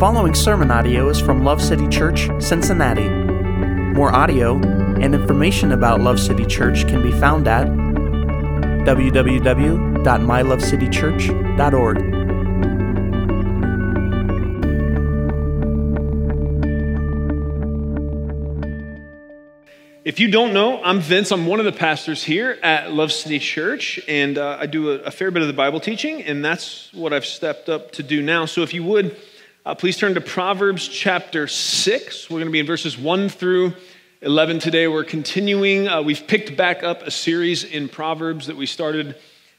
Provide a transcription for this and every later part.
following sermon audio is from Love City Church, Cincinnati. More audio and information about Love City Church can be found at www.mylovecitychurch.org. If you don't know, I'm Vince. I'm one of the pastors here at Love City Church, and uh, I do a, a, fair bit of the Bible teaching, and that's what I've stepped up to do now. So if you would, uh, please turn to Proverbs chapter 6. We're going to be in verses 1 through 11 today. We're continuing, uh, we've picked back up a series in Proverbs that we started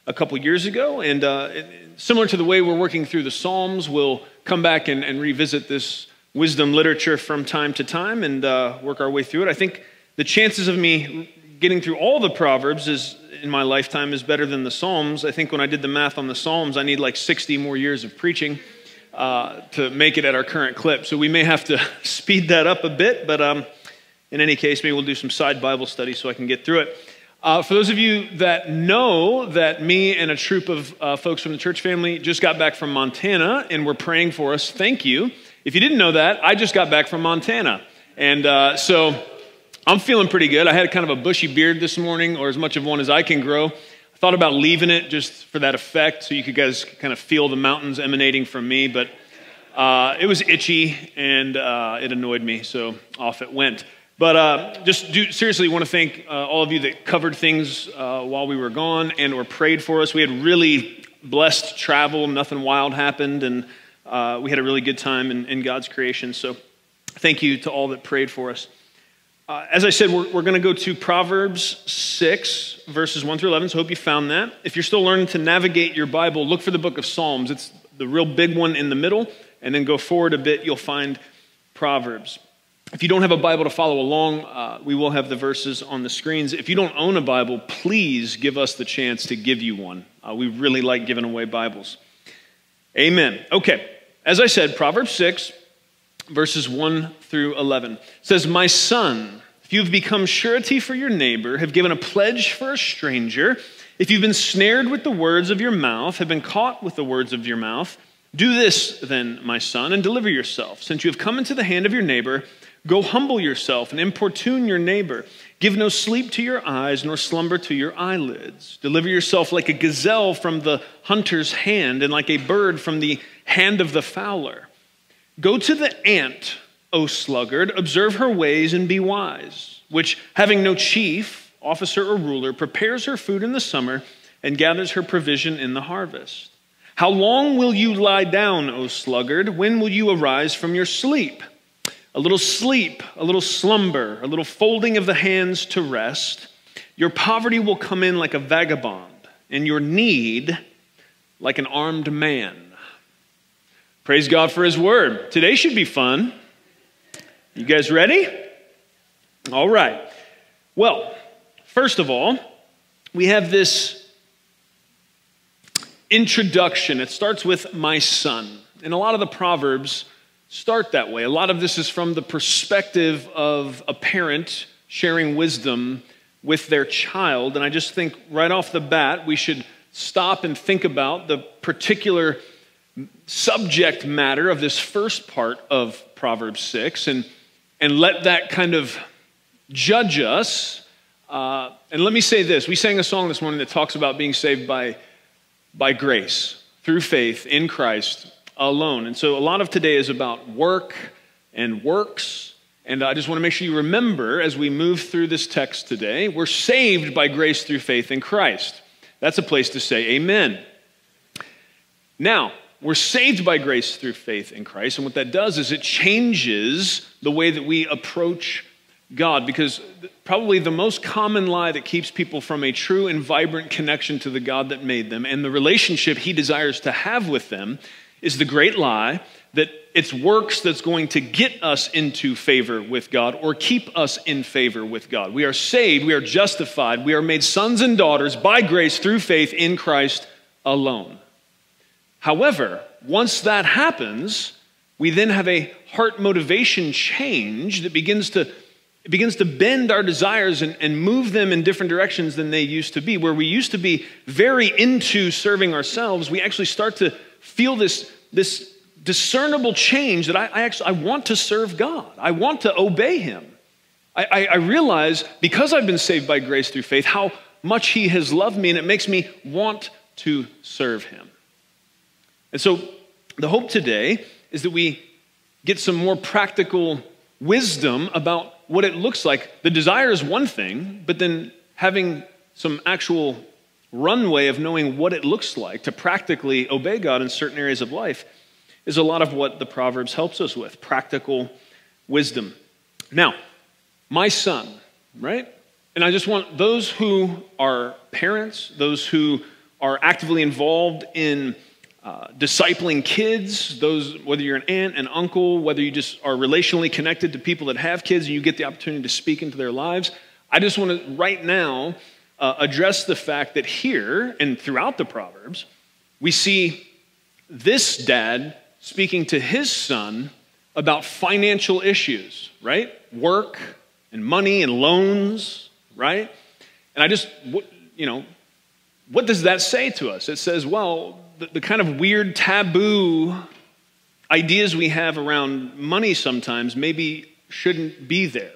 a couple years ago, and uh, similar to the way we're working through the Psalms, we'll come back and, and revisit this wisdom literature from time to time and uh, work our way through it. I think the chances of me getting through all the Proverbs is, in my lifetime is better than the Psalms. I think when I did the math on the Psalms, I need like 60 more years of preaching uh, to make it at our current clip. So we may have to speed that up a bit, but um, in any case, maybe we'll do some side Bible study so I can get through it. Uh, for those of you that know that me and a troop of uh, folks from the church family just got back from Montana and were praying for us, thank you. If you didn't know that, I just got back from Montana. And uh, so I'm feeling pretty good. I had kind of a bushy beard this morning, or as much of one as I can grow. Thought about leaving it just for that effect, so you could guys kind of feel the mountains emanating from me, but uh, it was itchy and uh, it annoyed me, so off it went. But uh, just do, seriously want to thank uh, all of you that covered things uh, while we were gone and or prayed for us. We had really blessed travel. Nothing wild happened, and uh, we had a really good time in, in God's creation. So thank you to all that prayed for us. Uh, as I said, we're, we're going to go to Proverbs 6, verses 1 through 11. So hope you found that. If you're still learning to navigate your Bible, look for the book of Psalms. It's the real big one in the middle. And then go forward a bit, you'll find Proverbs. If you don't have a Bible to follow along, uh, we will have the verses on the screens. If you don't own a Bible, please give us the chance to give you one. Uh, we really like giving away Bibles. Amen. Okay, as I said, Proverbs 6, verses 1 through 11 says, My son, you've become surety for your neighbor, have given a pledge for a stranger, if you've been snared with the words of your mouth, have been caught with the words of your mouth, do this then, my son, and deliver yourself. Since you have come into the hand of your neighbor, go humble yourself and importune your neighbor. Give no sleep to your eyes, nor slumber to your eyelids. Deliver yourself like a gazelle from the hunter's hand, and like a bird from the hand of the fowler. Go to the ant O sluggard, observe her ways and be wise, which, having no chief, officer, or ruler, prepares her food in the summer and gathers her provision in the harvest. How long will you lie down, O sluggard? When will you arise from your sleep? A little sleep, a little slumber, a little folding of the hands to rest. Your poverty will come in like a vagabond, and your need like an armed man. Praise God for his word. Today should be fun. You guys ready? All right. Well, first of all, we have this introduction. It starts with my son. And a lot of the Proverbs start that way. A lot of this is from the perspective of a parent sharing wisdom with their child. And I just think right off the bat, we should stop and think about the particular subject matter of this first part of Proverbs 6. And and let that kind of judge us. Uh, and let me say this we sang a song this morning that talks about being saved by, by grace, through faith in Christ alone. And so a lot of today is about work and works. And I just want to make sure you remember as we move through this text today, we're saved by grace through faith in Christ. That's a place to say amen. Now, we're saved by grace through faith in Christ. And what that does is it changes the way that we approach God because probably the most common lie that keeps people from a true and vibrant connection to the God that made them and the relationship He desires to have with them is the great lie that it's works that's going to get us into favor with God or keep us in favor with God. We are saved, we are justified, we are made sons and daughters by grace through faith in Christ alone. However, once that happens, we then have a heart motivation change that begins to it begins to bend our desires and, and, move them in different directions than they used to be. Where we used to be very into serving ourselves, we actually start to feel this, this discernible change that I, I actually I want to serve God. I want to obey Him. I, I, I realize because I've been saved by grace through faith how much He has loved me, and it makes me want to serve Him. And so, the hope today is that we get some more practical wisdom about what it looks like. The desire is one thing, but then having some actual runway of knowing what it looks like to practically obey God in certain areas of life is a lot of what the Proverbs helps us with practical wisdom. Now, my son, right? And I just want those who are parents, those who are actively involved in uh, discipling kids, those, whether you're an aunt, an uncle, whether you just are relationally connected to people that have kids and you get the opportunity to speak into their lives, I just want to right now uh, address the fact that here and throughout the Proverbs, we see this dad speaking to his son about financial issues, right? Work and money and loans, right? And I just, you know, what does that say to us? It says, well, the, the kind of weird taboo ideas we have around money sometimes maybe shouldn't be there.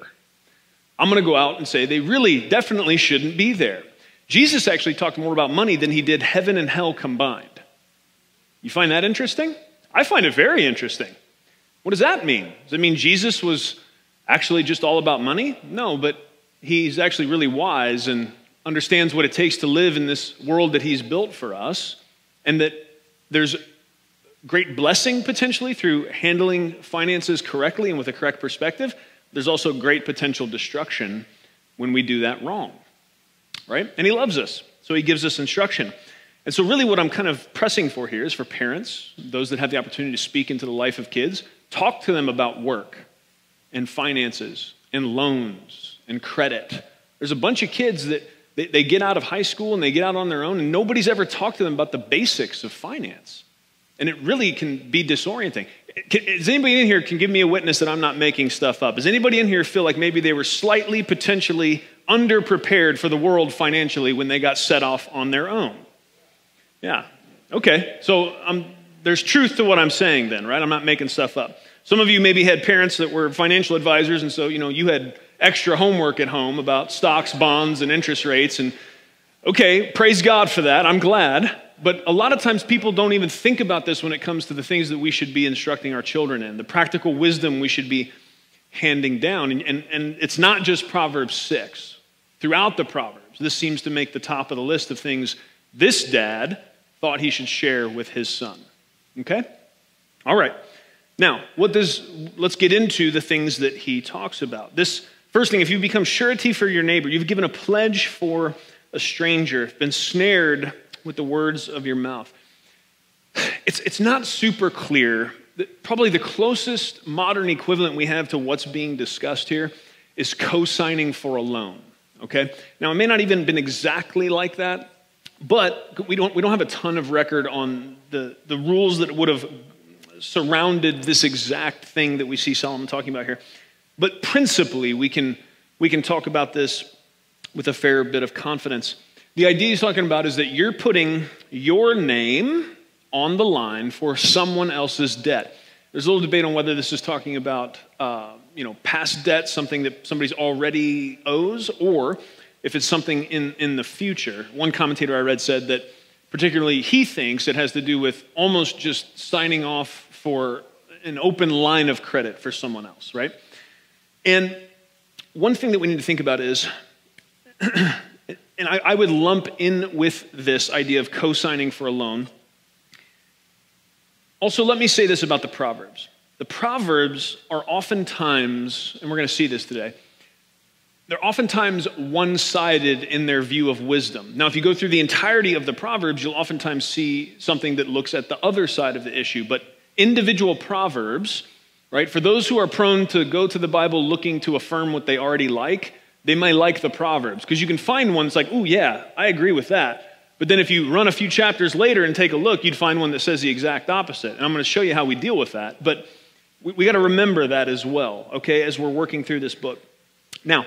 I'm going to go out and say they really definitely shouldn't be there. Jesus actually talked more about money than he did heaven and hell combined. You find that interesting? I find it very interesting. What does that mean? Does it mean Jesus was actually just all about money? No, but he's actually really wise and understands what it takes to live in this world that he's built for us, and that there's great blessing potentially through handling finances correctly and with a correct perspective. There's also great potential destruction when we do that wrong, right? And he loves us, so he gives us instruction. And so, really, what I'm kind of pressing for here is for parents, those that have the opportunity to speak into the life of kids, talk to them about work and finances and loans and credit. There's a bunch of kids that they, they get out of high school and they get out on their own, and nobody's ever talked to them about the basics of finance. And it really can be disorienting. Can, is anybody in here can give me a witness that I'm not making stuff up? Does anybody in here feel like maybe they were slightly, potentially underprepared for the world financially when they got set off on their own? Yeah. Okay. So um, there's truth to what I'm saying then, right? I'm not making stuff up. Some of you maybe had parents that were financial advisors, and so you know you had extra homework at home about stocks, bonds, and interest rates. And okay, praise God for that. I'm glad. But a lot of times people don't even think about this when it comes to the things that we should be instructing our children in, the practical wisdom we should be handing down. And, and, and it's not just Proverbs 6. Throughout the Proverbs, this seems to make the top of the list of things this dad thought he should share with his son. Okay? All right. Now, what does let's get into the things that he talks about. This first thing, if you've become surety for your neighbor, you've given a pledge for a stranger, been snared with the words of your mouth. It's, it's not super clear. Probably the closest modern equivalent we have to what's being discussed here is co signing for a loan. Okay? Now, it may not even been exactly like that, but we don't, we don't have a ton of record on the, the rules that would have surrounded this exact thing that we see Solomon talking about here. But principally, we can, we can talk about this with a fair bit of confidence. The idea he's talking about is that you're putting your name on the line for someone else's debt. There's a little debate on whether this is talking about uh, you know, past debt, something that somebody's already owes, or if it's something in, in the future. One commentator I read said that particularly he thinks it has to do with almost just signing off for an open line of credit for someone else, right? And one thing that we need to think about is, and I, I would lump in with this idea of co signing for a loan. Also, let me say this about the Proverbs. The Proverbs are oftentimes, and we're going to see this today, they're oftentimes one sided in their view of wisdom. Now, if you go through the entirety of the Proverbs, you'll oftentimes see something that looks at the other side of the issue. But individual Proverbs, right, for those who are prone to go to the Bible looking to affirm what they already like, they may like the Proverbs. Because you can find ones like, oh, yeah, I agree with that. But then if you run a few chapters later and take a look, you'd find one that says the exact opposite. And I'm going to show you how we deal with that. But we, we got to remember that as well, okay, as we're working through this book. Now,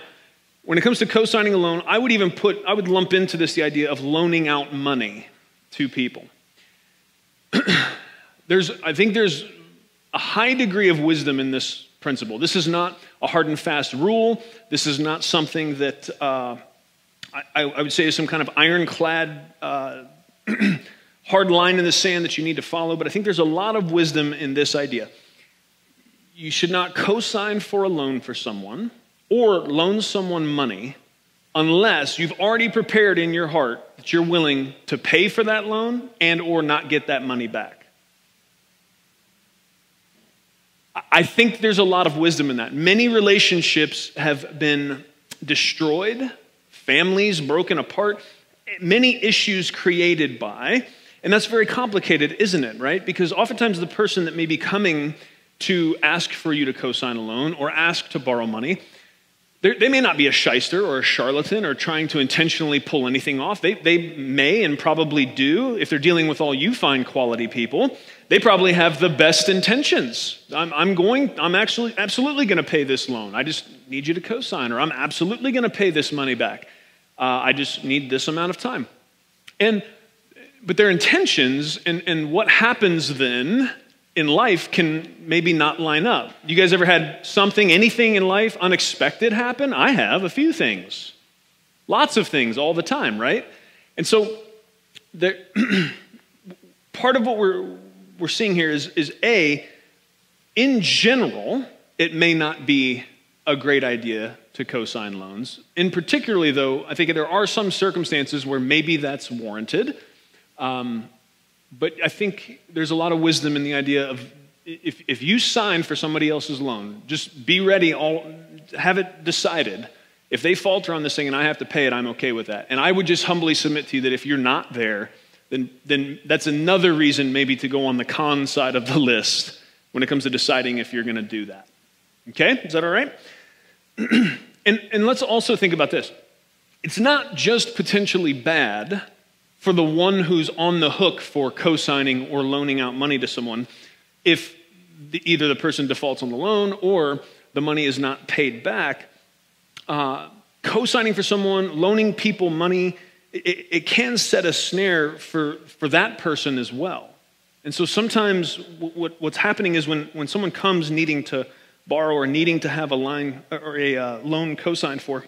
when it comes to co signing a loan, I would even put, I would lump into this the idea of loaning out money to people. there's, I think there's a high degree of wisdom in this principle. This is not a hard and fast rule. This is not something that uh, I, I, would say is some kind of ironclad, uh, hard line in the sand that you need to follow. But I think there's a lot of wisdom in this idea. You should not co sign for a loan for someone or loan someone money unless you've already prepared in your heart that you're willing to pay for that loan and or not get that money back. I think there's a lot of wisdom in that. Many relationships have been destroyed, families broken apart, many issues created by, and that's very complicated, isn't it, right? Because oftentimes the person that may be coming to ask for you to co sign a loan or ask to borrow money they may not be a shyster or a charlatan or trying to intentionally pull anything off. They, they may and probably do, if they're dealing with all you find quality people, they probably have the best intentions. I'm, I'm going, I'm actually absolutely going to pay this loan. I just need you to co sign, or I'm absolutely going to pay this money back. Uh, I just need this amount of time. And, but their intentions and, and what happens then in life can maybe not line up. You guys ever had something, anything in life unexpected happen? I have a few things. Lots of things all the time, right? And so there, part of what we're, we're seeing here is, is A, in general, it may not be a great idea to co-sign loans. In particularly, though, I think there are some circumstances where maybe that's warranted. Um, but I think there's a lot of wisdom in the idea of if, if you sign for somebody else's loan, just be ready, all, have it decided. If they falter on this thing and I have to pay it, I'm okay with that. And I would just humbly submit to you that if you're not there, then, then that's another reason maybe to go on the con side of the list when it comes to deciding if you're going to do that. Okay? Is that all right? and, and let's also think about this. It's not just potentially bad for the one who's on the hook for co signing or loaning out money to someone if the, either the person defaults on the loan or the money is not paid back. Uh, co signing for someone, loaning people money, it, it can set a snare for, for that person as well. And so sometimes what, what's happening is when, when someone comes needing to borrow or needing to have a line or a uh, loan cosigned for,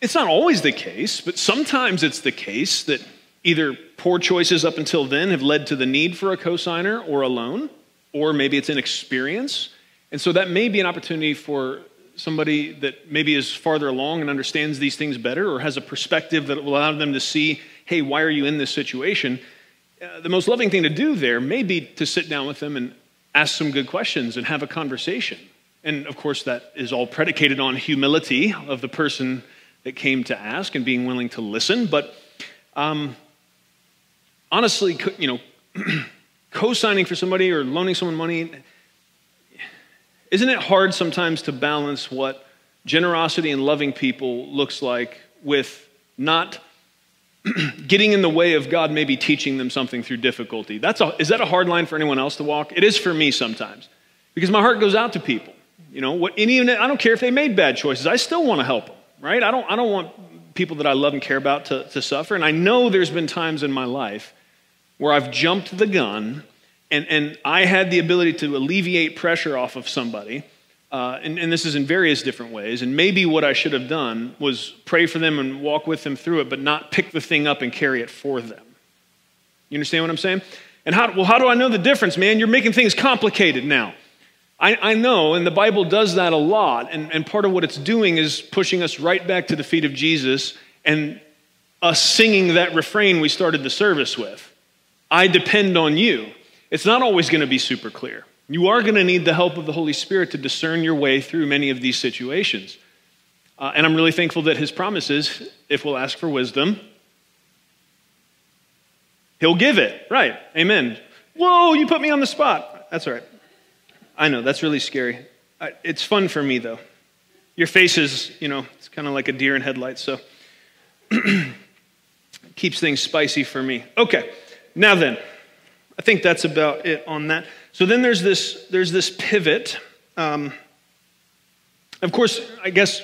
it's not always the case, but sometimes it's the case that either poor choices up until then have led to the need for a cosigner or a loan, or maybe it's inexperience. And so that may be an opportunity for somebody that maybe is farther along and understands these things better or has a perspective that will allow them to see, hey, why are you in this situation? Uh, the most loving thing to do there may be to sit down with them and ask some good questions and have a conversation. And of course, that is all predicated on humility of the person that came to ask and being willing to listen. But um, honestly, you know, co signing for somebody or loaning someone money, isn't it hard sometimes to balance what generosity and loving people looks like with not getting in the way of God maybe teaching them something through difficulty? That's a, is that a hard line for anyone else to walk? It is for me sometimes because my heart goes out to people. You know, what, and even I don't care if they made bad choices, I still want to help them right? I don't, I don't want people that I love and care about to, to suffer. And I know there's been times in my life where I've jumped the gun and, and I had the ability to alleviate pressure off of somebody. Uh, and, and, this is in various different ways. And maybe what I should have done was pray for them and walk with them through it, but not pick the thing up and carry it for them. You understand what I'm saying? And how, well, how do I know the difference, man? You're making things complicated now. I, I, know, and the Bible does that a lot. And, and part of what it's doing is pushing us right back to the feet of Jesus and us singing that refrain we started the service with I depend on you. It's not always going to be super clear. You are going to need the help of the Holy Spirit to discern your way through many of these situations. Uh, and I'm really thankful that his promises, if we'll ask for wisdom, he'll give it. Right. Amen. Whoa, you put me on the spot. That's all right. I know, that's really scary. It's fun for me, though. Your face is, you know, it's kind of like a deer in headlights, so keeps things spicy for me. Okay, now then, I think that's about it on that. So then there's this, there's this pivot. Um, of course, I guess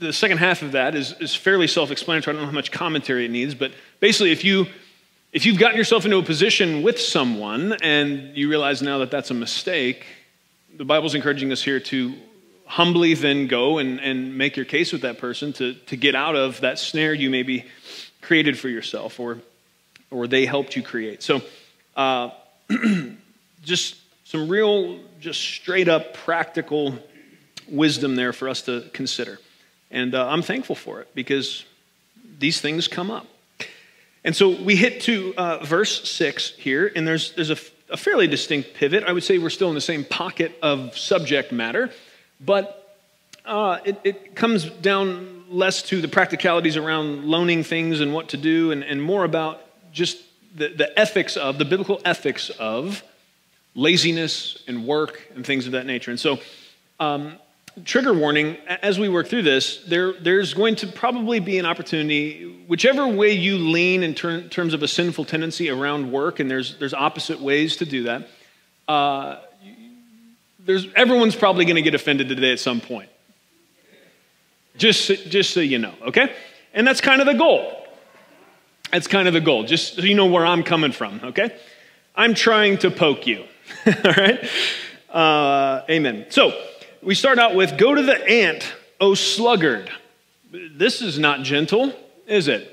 the second half of that is, is fairly self explanatory. I don't know how much commentary it needs, but basically, if you if you've gotten yourself into a position with someone and you realize now that that's a mistake, the Bible's encouraging us here to humbly then go and, and make your case with that person to, to get out of that snare you maybe created for yourself or, or they helped you create. So, uh, just some real, just straight up practical wisdom there for us to consider. And uh, I'm thankful for it because these things come up. And so we hit to uh, verse 6 here, and there's, there's a, a fairly distinct pivot. I would say we're still in the same pocket of subject matter, but uh, it, it, comes down less to the practicalities around loaning things and what to do, and, and more about just the, the ethics of, the biblical ethics of laziness and work and things of that nature. And so, um, trigger warning as we work through this, there, there's going to probably be an opportunity, whichever way you lean in ter- terms of a sinful tendency around work, and there's, there's opposite ways to do that. Uh, there's, everyone's probably going to get offended today at some point. Just, just so you know, okay? And that's kind of the goal. That's kind of the goal, just so you know where I'm coming from, okay? I'm trying to poke you, all right? Uh, amen. So, we start out with Go to the ant, O sluggard. This is not gentle, is it?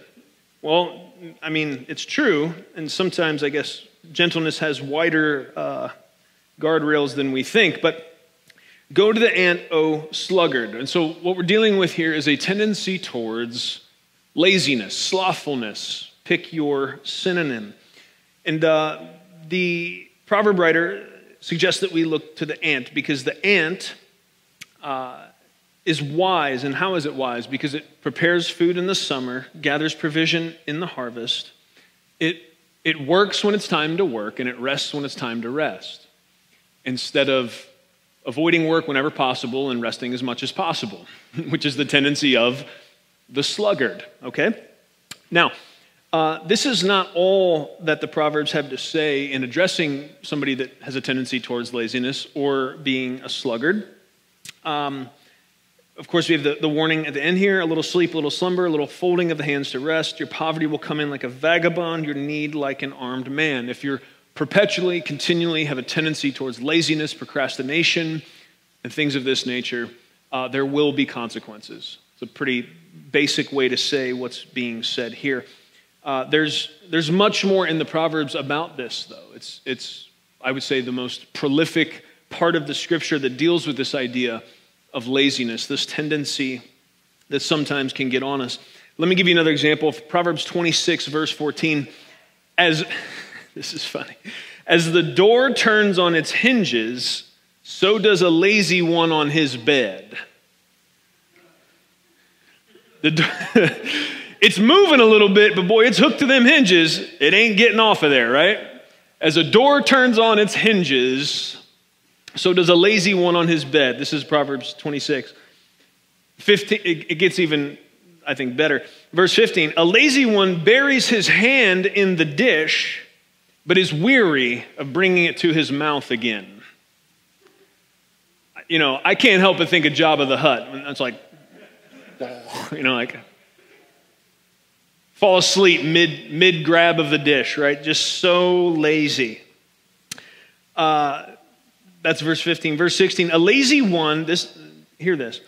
Well, I mean, it's true, and sometimes I guess gentleness has wider uh, guardrails than we think, but go to the ant, O sluggard. And so, what we're dealing with here is a tendency towards laziness, slothfulness. Pick your synonym. And uh, the proverb writer suggests that we look to the ant because the ant uh, is wise. And how is it wise? Because it prepares food in the summer, gathers provision in the harvest. It, it works when it's time to work, and it rests when it's time to rest. Instead of avoiding work whenever possible and resting as much as possible, which is the tendency of the sluggard, okay? Now, uh, this is not all that the Proverbs have to say in addressing somebody that has a tendency towards laziness or being a sluggard. Um, of course, we have the, the warning at the end here a little sleep, a little slumber, a little folding of the hands to rest. Your poverty will come in like a vagabond, your need like an armed man. If you're perpetually, continually have a tendency towards laziness, procrastination, and things of this nature, uh, there will be consequences. It's a pretty basic way to say what's being said here. Uh, there's, there's much more in the Proverbs about this, though. It's, it's, I would say, the most prolific part of the scripture that deals with this idea of laziness, this tendency that sometimes can get on us. Let me give you another example. Proverbs 26, verse 14. As this is funny, as the door turns on its hinges, so does a lazy one on his bed. The it's moving a little bit, but boy, it's hooked to them hinges. It ain't getting off of there, right? As a door turns on its hinges, so does a lazy one on his bed. This is Proverbs 26. 15, it gets even, I think, better. Verse 15 A lazy one buries his hand in the dish, but is weary of bringing it to his mouth again. You know, I can't help but think of Jabba the Hutt. It's like, you know, like fall asleep mid mid grab of the dish, right? Just so lazy. Uh, that's verse 15. Verse 16, a lazy one, this, hear this.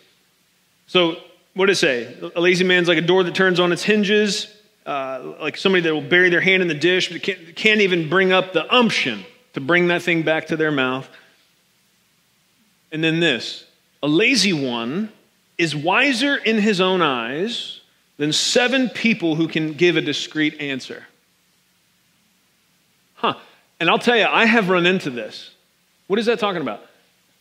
So, what did it say? A lazy man's like a door that turns on its hinges, uh, like somebody that will bury their hand in the dish, but can't, can't even bring up the umption to bring that thing back to their mouth. And then this a lazy one is wiser in his own eyes than seven people who can give a discreet answer. Huh. And I'll tell you, I have run into this. What is that talking about?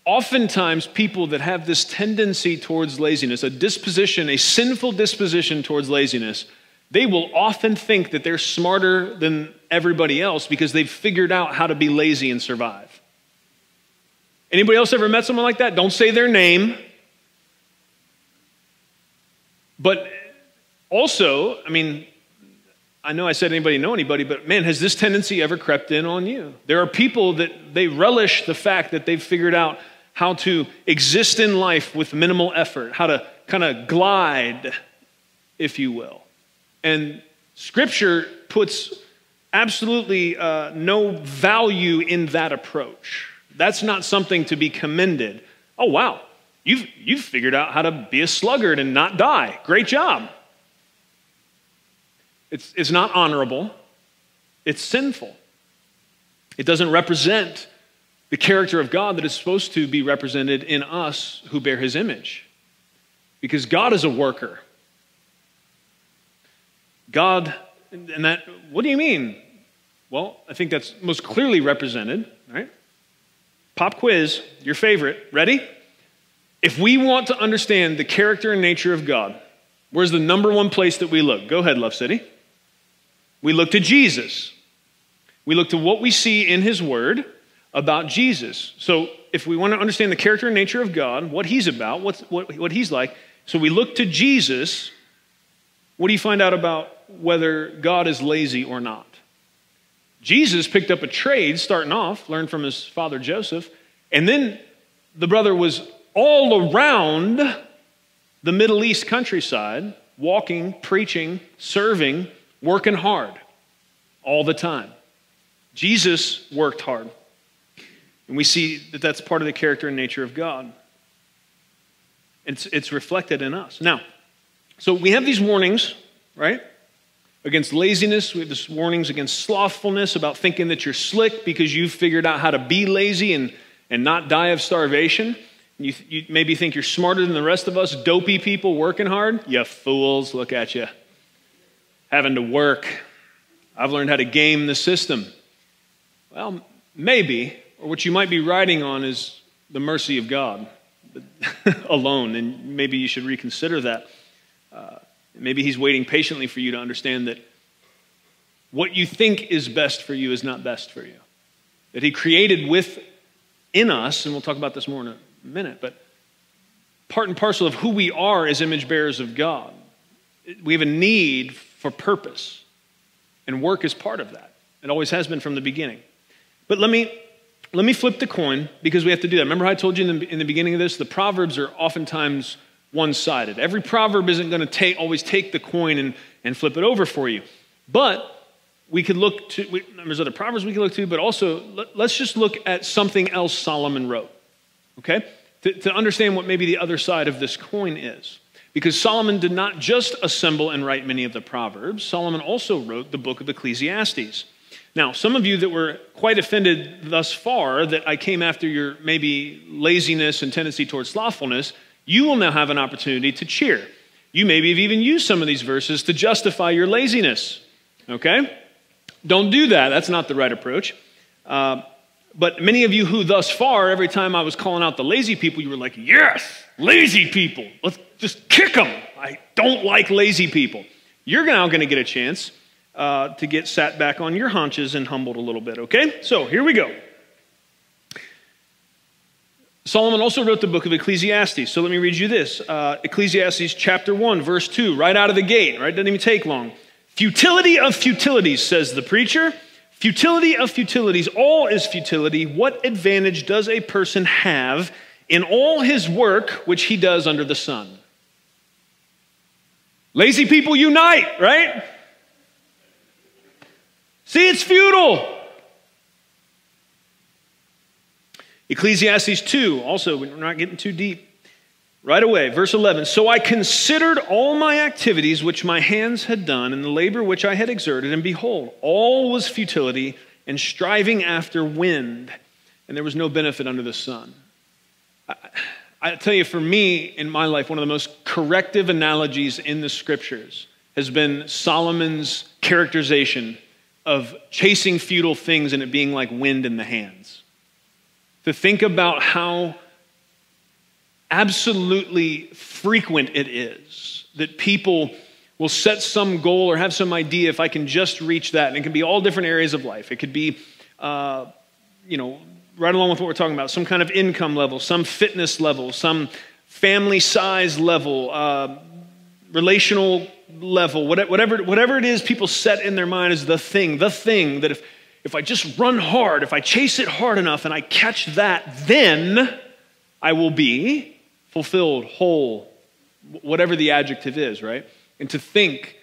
Oftentimes, people that have this tendency towards laziness, a disposition, a sinful disposition towards laziness, they will often think that they're smarter than everybody else because they've figured out how to be lazy and survive. Anybody else ever met someone like that? Don't say their name. But also, I mean, I know I said anybody know anybody, but man, has this tendency ever crept in on you? There are people that they relish the fact that they've figured out how to exist in life with minimal effort, how to kind of glide, if you will. And scripture puts absolutely uh, no value in that approach. That's not something to be commended. Oh, wow, you've, you've figured out how to be a sluggard and not die. Great job. It's, it's not honorable, it's sinful. It doesn't represent the character of God that is supposed to be represented in us who bear his image. Because God is a worker. God, and that, what do you mean? Well, I think that's most clearly represented, right? Pop quiz, your favorite. Ready? If we want to understand the character and nature of God, where's the number one place that we look? Go ahead, Love City. We look to Jesus. We look to what we see in His Word about Jesus. So, if we want to understand the character and nature of God, what He's about, what, what He's like, so we look to Jesus. What do you find out about whether God is lazy or not? Jesus picked up a trade starting off, learned from his father Joseph, and then the brother was all around the Middle East countryside, walking, preaching, serving, working hard all the time. Jesus worked hard. And we see that that's part of the character and nature of God. It's, it's reflected in us. Now, so we have these warnings, right? Against laziness. We have these warnings against slothfulness, about thinking that you're slick because you've figured out how to be lazy and, and not die of starvation. You, you maybe think you're smarter than the rest of us, dopey people working hard. You fools, look at you. Having to work. I've learned how to game the system. Well, maybe, or what you might be riding on is the mercy of God alone, and maybe you should reconsider that. Uh, maybe He's waiting patiently for you to understand that what you think is best for you is not best for you. That He created within us, and we'll talk about this more in a minute, but part and parcel of who we are as image bearers of God. We have a need for purpose, and work is part of that. It always has been from the beginning. But let me let me flip the coin because we have to do that. Remember how I told you in the, in the beginning of this? The Proverbs are oftentimes one sided. Every proverb isn't going to take, always take the coin and, and flip it over for you. But we could look to, we, there's other Proverbs we can look to, but also let, us just look at something else Solomon wrote, okay? To, to understand what maybe the other side of this coin is. Because Solomon did not just assemble and write many of the Proverbs, Solomon also wrote the book of Ecclesiastes. Now, some of you that were quite offended thus far that I came after your maybe laziness and tendency towards slothfulness, you will now have an opportunity to cheer. You maybe have even used some of these verses to justify your laziness. Okay? Don't do that. That's not the right approach. Uh, but many of you who thus far, every time I was calling out the lazy people, you were like, yes, lazy people. Let's just kick them. I don't like lazy people. You're now going to get a chance uh, to get sat back on your haunches and humbled a little bit, okay? So here we go. Solomon also wrote the book of Ecclesiastes. So let me read you this uh, Ecclesiastes chapter 1, verse 2, right out of the gate, right? Doesn't even take long. Futility of futilities, says the preacher. Futility of futilities, all is futility. What advantage does a person have in all his work which he does under the sun? Lazy people unite, right? See, it's futile. Ecclesiastes 2, also, we're not getting too deep. Right away, verse 11. So I considered all my activities which my hands had done, and the labor which I had exerted, and behold, all was futility and striving after wind, and there was no benefit under the sun. I, I tell you, for me in my life, one of the most corrective analogies in the scriptures has been Solomon's characterization of chasing futile things and it being like wind in the hands. To think about how absolutely frequent it is that people will set some goal or have some idea if I can just reach that. And it can be all different areas of life. It could be, uh, you know, right along with what we're talking about, some kind of income level, some fitness level, some family size level, uh, relational level, whatever, whatever it is people set in their mind is the thing, the thing that if, if I just run hard, if I chase it hard enough and I catch that, then I will be fulfilled, whole, whatever the adjective is, right? And to think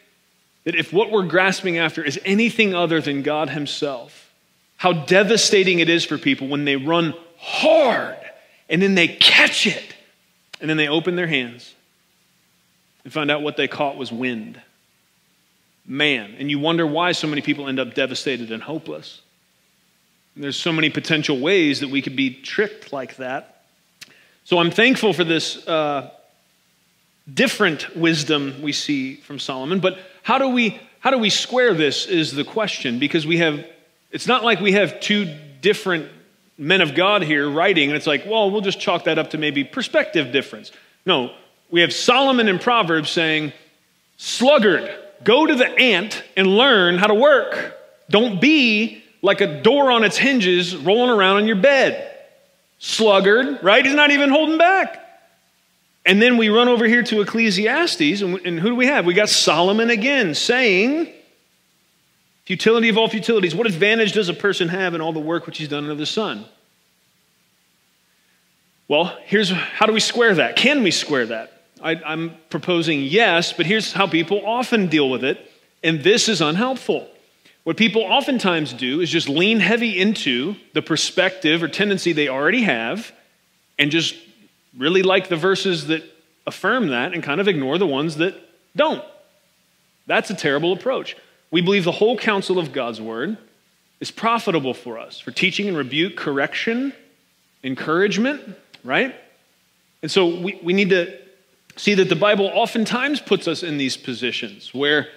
that if what we're grasping after is anything other than God Himself, how devastating it is for people when they run hard and then they catch it and then they open their hands and find out what they caught was wind. Man. And you wonder why so many people end up devastated and hopeless. And there's so many potential ways that we could be tricked like that. So I'm thankful for this uh, different wisdom we see from Solomon. But how do we how do we square this is the question because we have it's not like we have two different men of God here writing, and it's like, well, we'll just chalk that up to maybe perspective difference. No, we have Solomon in Proverbs saying, sluggard, go to the ant and learn how to work. Don't be like a door on its hinges rolling around in your bed. Sluggard, right? He's not even holding back. And then we run over here to Ecclesiastes, and, and who do we have? We got Solomon again saying, Futility of all futilities. What advantage does a person have in all the work which he's done under the sun? Well, here's how do we square that? Can we square that? I, I'm proposing yes, but here's how people often deal with it, and this is unhelpful. What people oftentimes do is just lean heavy into the perspective or tendency they already have and just really like the verses that affirm that and kind of ignore the ones that don't. That's a terrible approach. We believe the whole counsel of God's word is profitable for us for teaching and rebuke, correction, encouragement, right? And so we, we need to see that the Bible oftentimes puts us in these positions where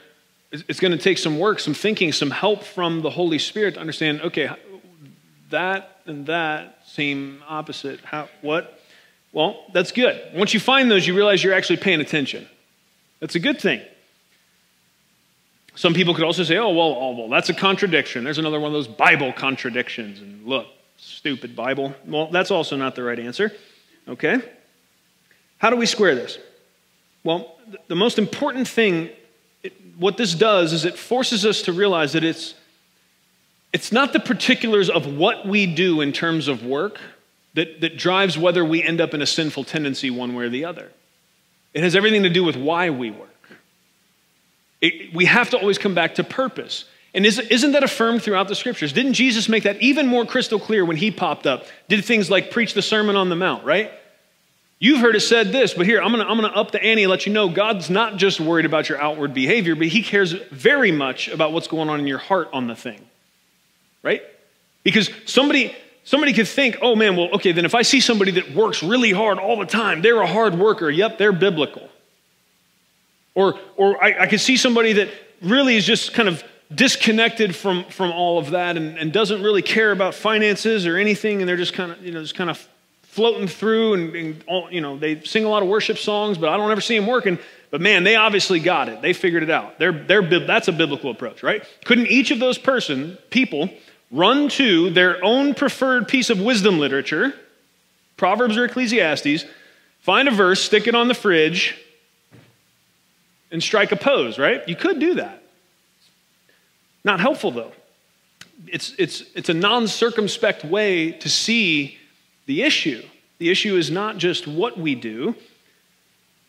it's going to take some work, some thinking, some help from the Holy Spirit to understand okay, that and that seem opposite. How, what? Well, that's good. Once you find those, you realize you're actually paying attention. That's a good thing. Some people could also say, oh, well, oh, well, that's a contradiction. There's another one of those Bible contradictions. And look, stupid Bible. Well, that's also not the right answer. Okay? How do we square this? Well, the most important thing, what this does is it forces us to realize that it's, it's not the particulars of what we do in terms of work that, that drives whether we end up in a sinful tendency one way or the other. It has everything to do with why we work. It, we have to always come back to purpose. And is, isn't that affirmed throughout the scriptures? Didn't Jesus make that even more crystal clear when he popped up? Did things like preach the Sermon on the Mount, right? You've heard it said this, but here, I'm gonna, I'm gonna up the ante and let you know God's not just worried about your outward behavior, but he cares very much about what's going on in your heart on the thing, right? Because somebody, somebody could think, oh man, well, okay, then if I see somebody that works really hard all the time, they're a hard worker. Yep, they're biblical. Or, or I, I could see somebody that really is just kind of disconnected from, from all of that and, and doesn't really care about finances or anything, and they're just kind of, you know, just kind of floating through and, and all, you know, they sing a lot of worship songs, but I don't ever see them working. But man, they obviously got it. They figured it out. They're, they're, that's a biblical approach, right? Couldn't each of those person, people run to their own preferred piece of wisdom literature, Proverbs or Ecclesiastes, find a verse, stick it on the fridge, and strike a pose, right? You could do that. Not helpful, though. It's, it's, it's a non circumspect way to see the issue. The issue is not just what we do,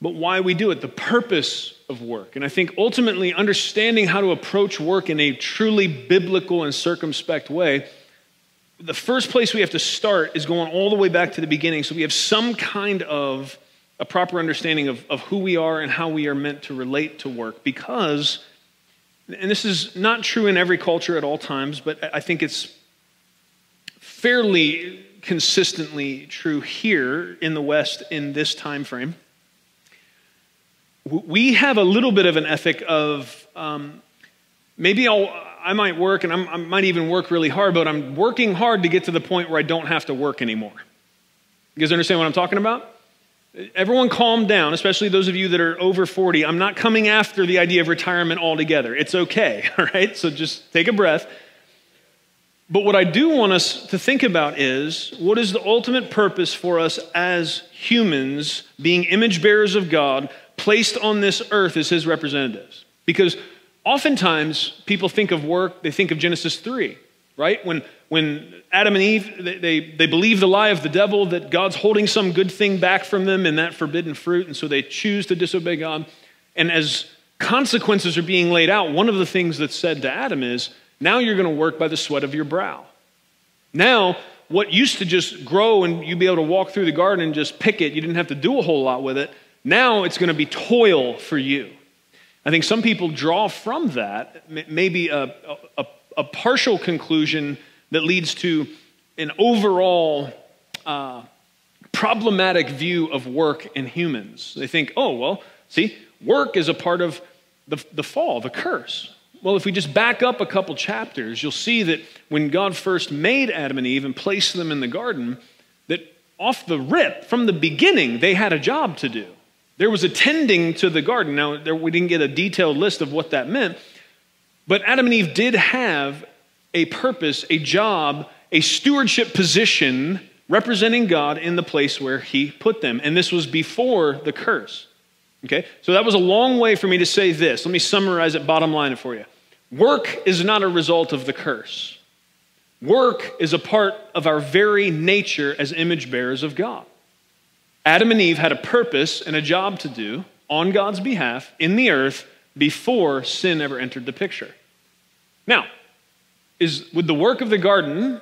but why we do it, the purpose of work. And I think ultimately understanding how to approach work in a truly biblical and circumspect way, the first place we have to start is going all the way back to the beginning. So we have some kind of a proper understanding of, of who we are and how we are meant to relate to work because, and this is not true in every culture at all times, but I think it's fairly consistently true here in the West in this time frame. We have a little bit of an ethic of um, maybe I'll, I might work and I'm, i might even work really hard, but I'm working hard to get to the point where I don't have to work anymore. You guys understand what I'm talking about? Everyone calm down, especially those of you that are over 40. I'm not coming after the idea of retirement altogether. It's okay, all right? So just take a breath. But what I do want us to think about is what is the ultimate purpose for us as humans, being image bearers of God, placed on this earth as his representatives? Because oftentimes people think of work, they think of Genesis 3, right? When when Adam and Eve, they, they, they, believe the lie of the devil that God's holding some good thing back from them in that forbidden fruit, and so they choose to disobey God. And as consequences are being laid out, one of the things that's said to Adam is, now you're going to work by the sweat of your brow. Now, what used to just grow and you'd be able to walk through the garden and just pick it, you didn't have to do a whole lot with it. Now it's going to be toil for you. I think some people draw from that maybe a, a, a partial conclusion that leads to an overall uh, problematic view of work and humans. They think, oh, well, see, work is a part of the, the fall, the curse. Well, if we just back up a couple chapters, you'll see that when God first made Adam and Eve and placed them in the garden, that off the rip, from the beginning, they had a job to do. There was attending to the garden. Now, there, we didn't get a detailed list of what that meant, but Adam and Eve did have a purpose, a job, a stewardship position representing God in the place where He put them. And this was before the curse. Okay? So that was a long way for me to say this. Let me summarize it, bottom line for you. Work is not a result of the curse. Work is a part of our very nature as image bearers of God. Adam and Eve had a purpose and a job to do on God's behalf in the earth before sin ever entered the picture. Now, is, would the work of the garden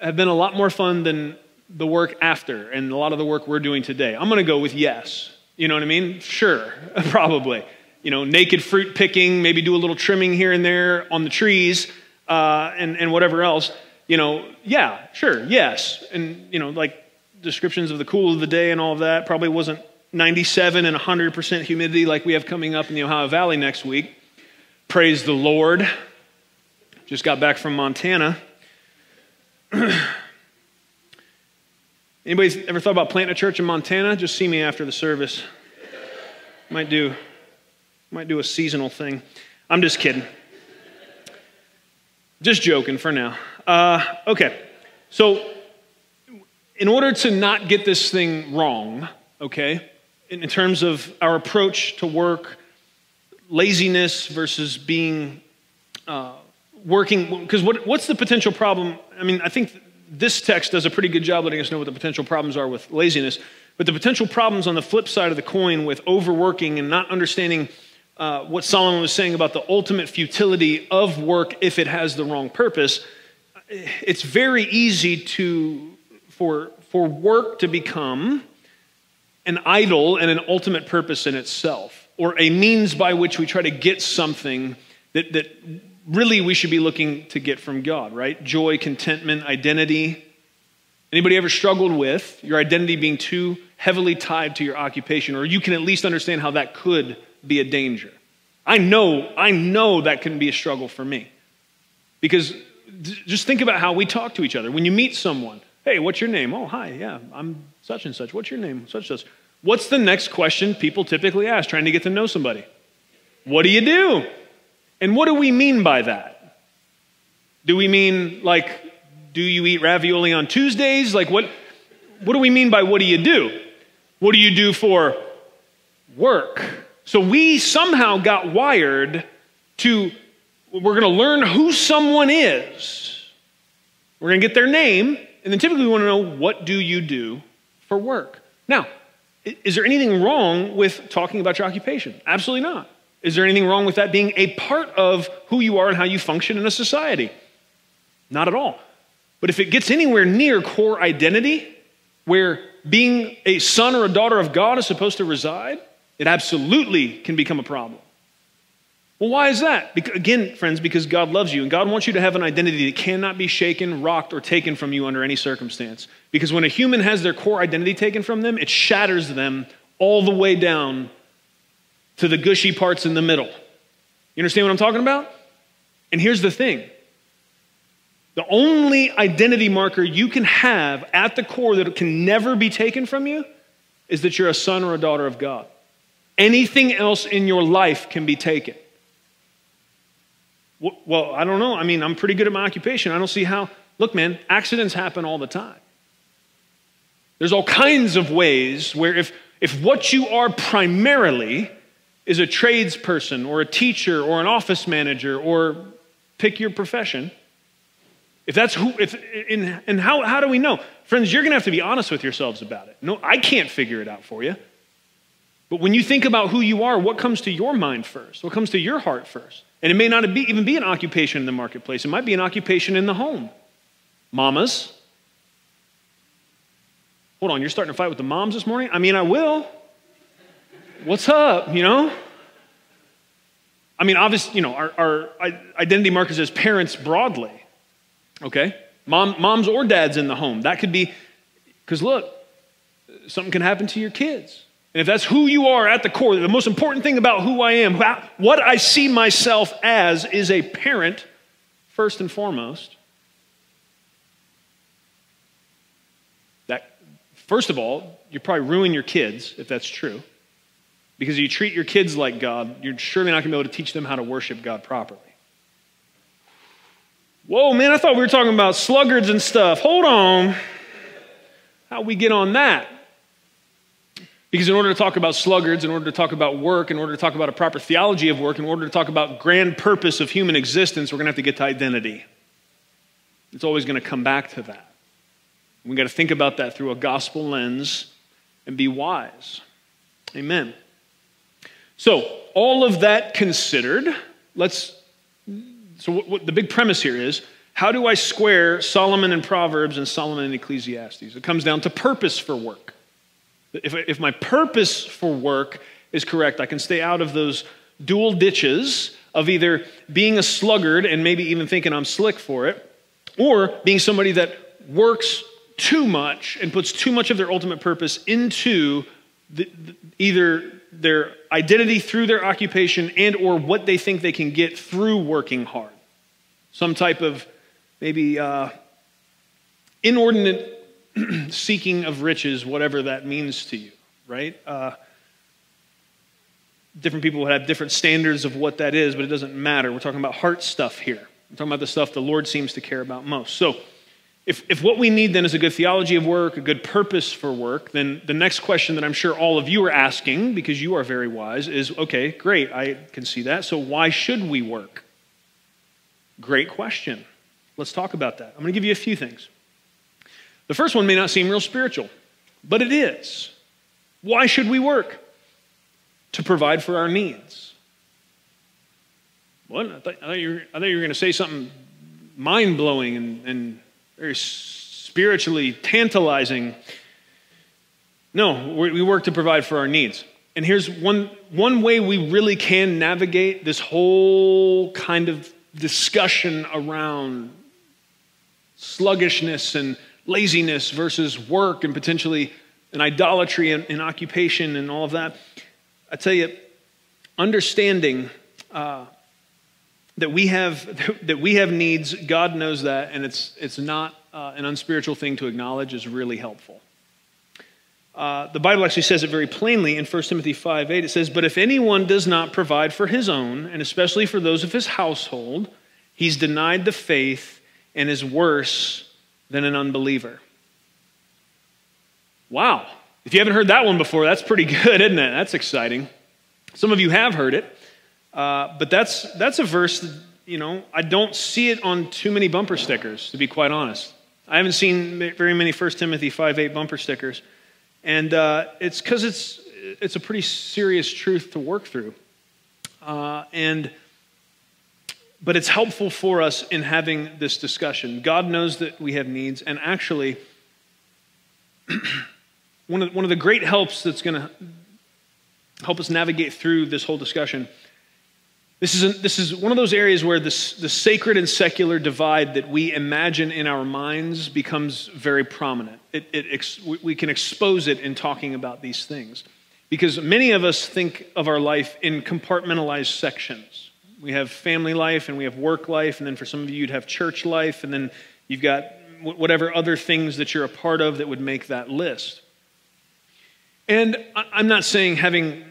have been a lot more fun than the work after and a lot of the work we're doing today? I'm going to go with yes. You know what I mean? Sure, probably. You know, naked fruit picking, maybe do a little trimming here and there on the trees uh, and, and whatever else. You know, yeah, sure, yes. And, you know, like descriptions of the cool of the day and all of that probably wasn't 97 and 100% humidity like we have coming up in the Ohio Valley next week. Praise the Lord. Just got back from Montana. Anybody ever thought about planting a church in Montana? Just see me after the service. Might do, might do a seasonal thing. I'm just kidding. Just joking for now. Uh, okay, so in order to not get this thing wrong, okay, in, in terms of our approach to work, laziness versus being uh, working, because what, what's the potential problem? I mean, I think this text does a pretty good job letting us know what the potential problems are with laziness. But the potential problems on the flip side of the coin with overworking and not understanding uh, what Solomon was saying about the ultimate futility of work if it has the wrong purpose, it's very easy to, for, for work to become an idol and an ultimate purpose in itself, or a means by which we try to get something that, that really we should be looking to get from God, right? Joy, contentment, identity. Anybody ever struggled with your identity being too heavily tied to your occupation, or you can at least understand how that could be a danger? I know, I know that can be a struggle for me. Because just think about how we talk to each other. When you meet someone, hey, what's your name? Oh, hi, yeah, I'm such and such. What's your name? Such and such. What's the next question people typically ask trying to get to know somebody? What do you do? And what do we mean by that? Do we mean like, do you eat ravioli on Tuesdays? Like, what, what do we mean by what do you do? What do you do for work? So we somehow got wired to, we're going to learn who someone is. We're going to get their name, and then typically we want to know what do you do for work? Now, is there anything wrong with talking about your occupation? Absolutely not. Is there anything wrong with that being a part of who you are and how you function in a society? Not at all. But if it gets anywhere near core identity, where being a son or a daughter of God is supposed to reside, it absolutely can become a problem. Well, why is that? Because, again, friends, because God loves you and God wants you to have an identity that cannot be shaken, rocked, or taken from you under any circumstance. Because when a human has their core identity taken from them, it shatters them all the way down to the gushy parts in the middle. You understand what I'm talking about? And here's the thing the only identity marker you can have at the core that can never be taken from you is that you're a son or a daughter of God. Anything else in your life can be taken. Well, I don't know. I mean, I'm pretty good at my occupation. I don't see how. Look, man, accidents happen all the time. There's all kinds of ways where if, if what you are primarily is a tradesperson or a teacher or an office manager or pick your profession, if that's who, if, in, and how, how do we know? Friends, you're going to have to be honest with yourselves about it. No, I can't figure it out for you. But when you think about who you are, what comes to your mind first? What comes to your heart first? And it may not be, even be an occupation in the marketplace, it might be an occupation in the home. Mamas. Hold on, you're starting to fight with the moms this morning? I mean, I will. What's up, you know? I mean, obviously, you know, our, our identity markers as parents broadly, okay? Mom, moms or dads in the home. That could be, because look, something can happen to your kids. And if that's who you are at the core, the most important thing about who I am, what I see myself as, is a parent, first and foremost. That, first of all, you probably ruin your kids if that's true. Because you treat your kids like God, you're surely not going to be able to teach them how to worship God properly. Whoa, man, I thought we were talking about sluggards and stuff. Hold on. How we get on that? Because in order to talk about sluggards, in order to talk about work, in order to talk about a proper theology of work, in order to talk about grand purpose of human existence, we're going to have to get to identity. It's always going to come back to that. We've got to think about that through a gospel lens and be wise. Amen. So, all of that considered, let's. So, what, what the big premise here is how do I square Solomon and Proverbs and Solomon and Ecclesiastes? It comes down to purpose for work. If, if my purpose for work is correct, I can stay out of those dual ditches of either being a sluggard and maybe even thinking I'm slick for it, or being somebody that works too much and puts too much of their ultimate purpose into the, the, either their identity through their occupation and or what they think they can get through working hard. Some type of maybe uh, inordinate seeking of riches, whatever that means to you, right? Uh, different people would have different standards of what that is, but it doesn't matter. We're talking about heart stuff here. We're talking about the stuff the Lord seems to care about most. So, if, if what we need then is a good theology of work, a good purpose for work, then the next question that I'm sure all of you are asking, because you are very wise, is okay, great, I can see that. So, why should we work? Great question. Let's talk about that. I'm going to give you a few things. The first one may not seem real spiritual, but it is. Why should we work? To provide for our needs. What? I thought, I thought you were, were going to say something mind blowing and, and very spiritually tantalizing. No, we work to provide for our needs. And here's one, one way we really can navigate this whole kind of discussion around sluggishness and laziness versus work and potentially an idolatry and, and occupation and all of that. I tell you, understanding uh, that we have that we have needs, God knows that, and it's it's not uh, an unspiritual thing to acknowledge is really helpful. Uh, the Bible actually says it very plainly in 1 Timothy 5 8. It says, But if anyone does not provide for his own, and especially for those of his household, he's denied the faith and is worse than an unbeliever. Wow. If you haven't heard that one before, that's pretty good, isn't it? That's exciting. Some of you have heard it, uh, but that's, that's a verse that, you know, I don't see it on too many bumper stickers, to be quite honest. I haven't seen very many 1 Timothy 5 8 bumper stickers. And uh, it's because it's, it's a pretty serious truth to work through. Uh, and but it's helpful for us in having this discussion. God knows that we have needs, and actually, one of, one of the great helps that's going to help us navigate through this whole discussion. This is, a, this is one of those areas where this, the sacred and secular divide that we imagine in our minds becomes very prominent. It, it, we can expose it in talking about these things. Because many of us think of our life in compartmentalized sections. We have family life and we have work life, and then for some of you, you'd have church life, and then you've got whatever other things that you're a part of that would make that list. And I'm not saying having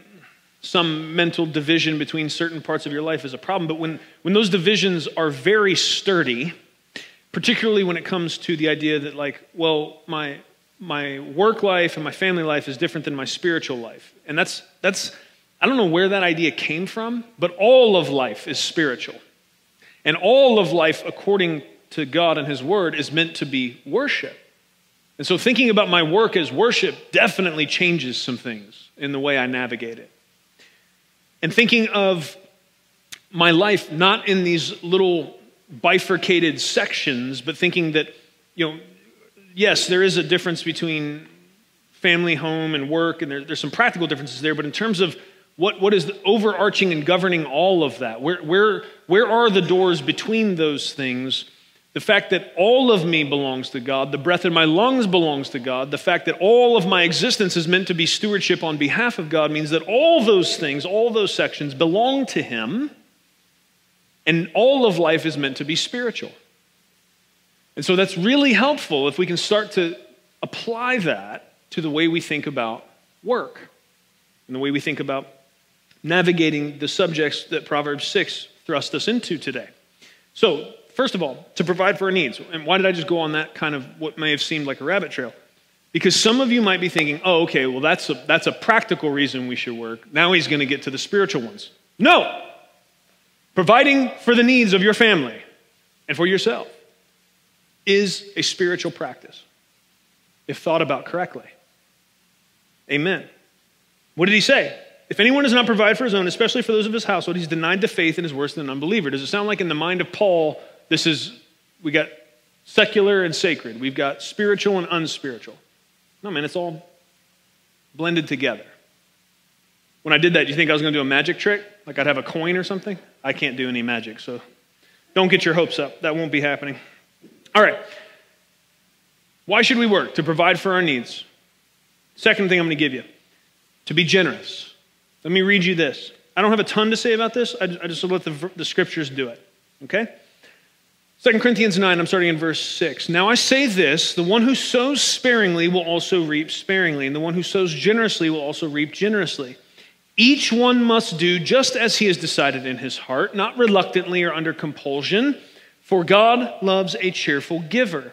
some mental division between certain parts of your life is a problem, but when, when those divisions are very sturdy, particularly when it comes to the idea that, like, well, my, my work life and my family life is different than my spiritual life. And that's, that's, I don't know where that idea came from, but all of life is spiritual. And all of life, according to God and His Word, is meant to be worship. And so thinking about my work as worship definitely changes some things in the way I navigate it. And thinking of my life not in these little bifurcated sections, but thinking that, you know, yes, there is a difference between family, home, and work, and there, there's some practical differences there, but in terms of what, what is overarching and governing all of that, where, where, where are the doors between those things? The fact that all of me belongs to God, the breath in my lungs belongs to God, the fact that all of my existence is meant to be stewardship on behalf of God means that all those things, all those sections belong to Him, and all of life is meant to be spiritual. And so that's really helpful if we can start to apply that to the way we think about work and the way we think about navigating the subjects that Proverbs 6 thrust us into today. So, first of all, to provide for our needs. And why did I just go on that kind of what may have seemed like a rabbit trail? Because some of you might be thinking, oh, okay, well, that's a, that's a practical reason we should work. Now he's going to get to the spiritual ones. No! Providing for the needs of your family and for yourself is a spiritual practice if thought about correctly. Amen. What did he say? If anyone does not provide for his own, especially for those of his household, he's denied the faith and is worse than an unbeliever. Does it sound like in the mind of Paul this is, we got secular and sacred, we've got spiritual and unspiritual. No, man, it's all blended together. When I did that, do you think I was going to do a magic trick? Like I'd have a coin or something? I can't do any magic, so don't get your hopes up. That won't be happening. All right. Why should we work? To provide for our needs. Second thing I'm going to give you to be generous. Let me read you this. I don't have a ton to say about this, I just let the, the scriptures do it. Okay? 2 Corinthians 9, I'm starting in verse 6. Now I say this the one who sows sparingly will also reap sparingly, and the one who sows generously will also reap generously. Each one must do just as he has decided in his heart, not reluctantly or under compulsion, for God loves a cheerful giver.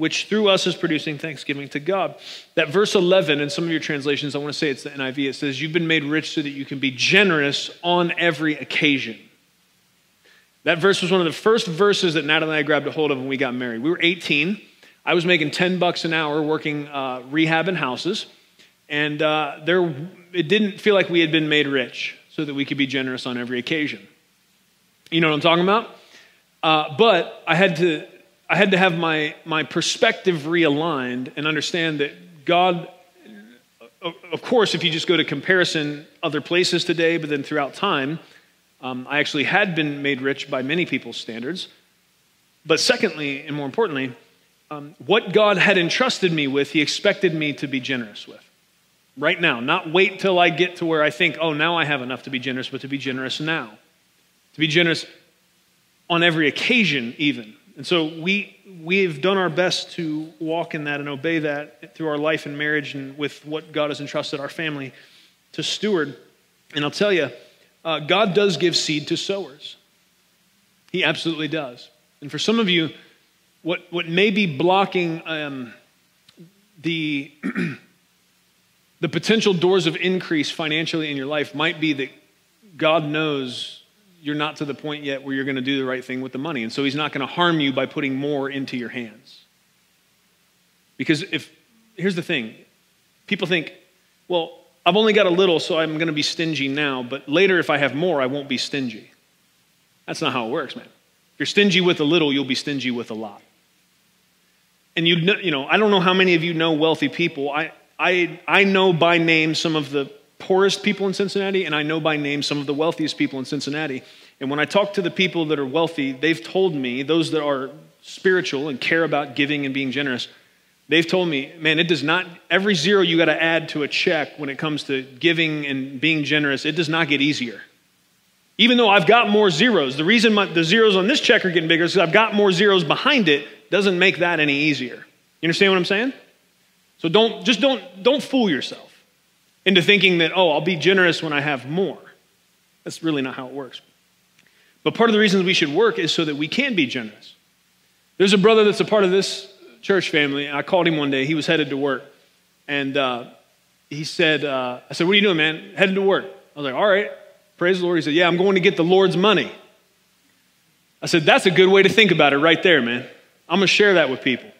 which through us is producing thanksgiving to God. That verse 11, in some of your translations, I want to say it's the NIV, it says, You've been made rich so that you can be generous on every occasion. That verse was one of the first verses that Natalie and I grabbed a hold of when we got married. We were 18. I was making 10 bucks an hour working uh, rehab in houses. And uh, there, it didn't feel like we had been made rich so that we could be generous on every occasion. You know what I'm talking about? Uh, but I had to, I had to have my, my perspective realigned and understand that God, of course, if you just go to comparison other places today, but then throughout time, um, I actually had been made rich by many people's standards. But secondly, and more importantly, um, what God had entrusted me with, He expected me to be generous with. Right now, not wait till I get to where I think, oh, now I have enough to be generous, but to be generous now. To be generous on every occasion, even. And so we, we've done our best to walk in that and obey that through our life and marriage and with what God has entrusted our family to steward. And I'll tell you, uh, God does give seed to sowers. He absolutely does. And for some of you, what, what may be blocking um, the, the potential doors of increase financially in your life might be that God knows you're not to the point yet where you're going to do the right thing with the money. And so He's not going to harm you by putting more into your hands. Because if, here's the thing people think, well, I've only got a little, so I'm going to be stingy now, but later, if I have more, I won't be stingy. That's not how it works, man. If you're stingy with a little, you'll be stingy with a lot. And you know, you know, I don't know how many of you know wealthy people. I, I, I know by name some of the poorest people in Cincinnati, and I know by name some of the wealthiest people in Cincinnati. And when I talk to the people that are wealthy, they've told me, those that are spiritual and care about giving and being generous, They've told me, man, it does not, every zero you got to add to a check when it comes to giving and being generous, it does not get easier. Even though I've got more zeros, the reason my, the zeros on this check are getting bigger is because I've got more zeros behind it, doesn't make that any easier. You understand what I'm saying? So don't, just don't, don't fool yourself. Into thinking that, oh, I'll be generous when I have more. That's really not how it works. But part of the reasons we should work is so that we can be generous. There's a brother that's a part of this church family. I called him one day. He was headed to work. And uh, he said, uh, I said, What are you doing, man? Headed to work. I was like, All right, praise the Lord. He said, Yeah, I'm going to get the Lord's money. I said, That's a good way to think about it right there, man. I'm going to share that with people.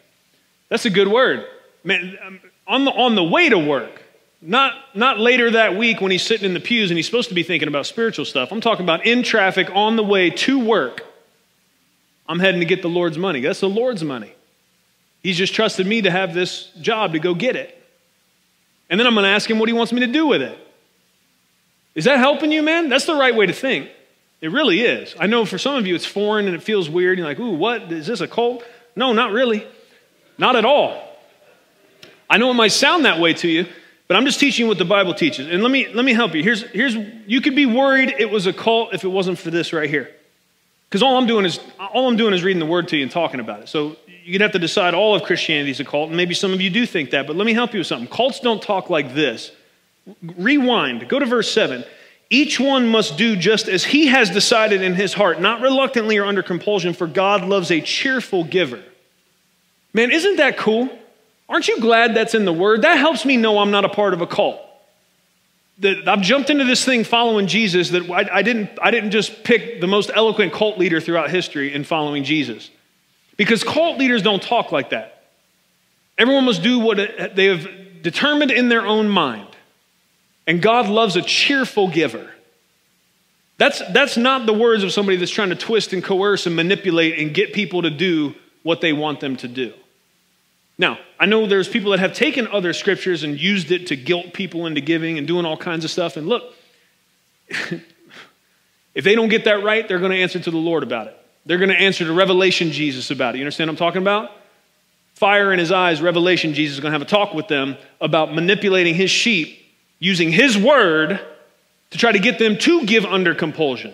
That's a good word. Man, um, on the, on the way to work, not, not later that week when he's sitting in the pews and he's supposed to be thinking about spiritual stuff. I'm talking about in traffic on the way to work. I'm heading to get the Lord's money. That's the Lord's money. He's just trusted me to have this job to go get it. And then I'm going to ask him what he wants me to do with it. Is that helping you, man? That's the right way to think. It really is. I know for some of you it's foreign and it feels weird. You're like, ooh, what? Is this a cult? No, not really. Not at all. I know it might sound that way to you, but I'm just teaching what the Bible teaches. And let me, let me help you. Here's, here's, you could be worried it was a cult if it wasn't for this right here. Because all I'm doing is all I'm doing is reading the word to you and talking about it. So you'd have to decide all of Christianity is a cult, and maybe some of you do think that, but let me help you with something. Cults don't talk like this. Rewind, go to verse 7. Each one must do just as he has decided in his heart, not reluctantly or under compulsion, for God loves a cheerful giver. Man, isn't that cool? Aren't you glad that's in the Word? That helps me know I'm not a part of a cult. That I've jumped into this thing following Jesus, that I, I, didn't, I didn't just pick the most eloquent cult leader throughout history in following Jesus. Because cult leaders don't talk like that. Everyone must do what they have determined in their own mind. And God loves a cheerful giver. That's, that's not the words of somebody that's trying to twist and coerce and manipulate and get people to do what they want them to do. Now, I know there's people that have taken other scriptures and used it to guilt people into giving and doing all kinds of stuff. And look, if they don't get that right, they're going to answer to the Lord about it. They're going to answer to Revelation Jesus about it. You understand what I'm talking about? Fire in his eyes, Revelation Jesus is going to have a talk with them about manipulating his sheep using his word to try to get them to give under compulsion.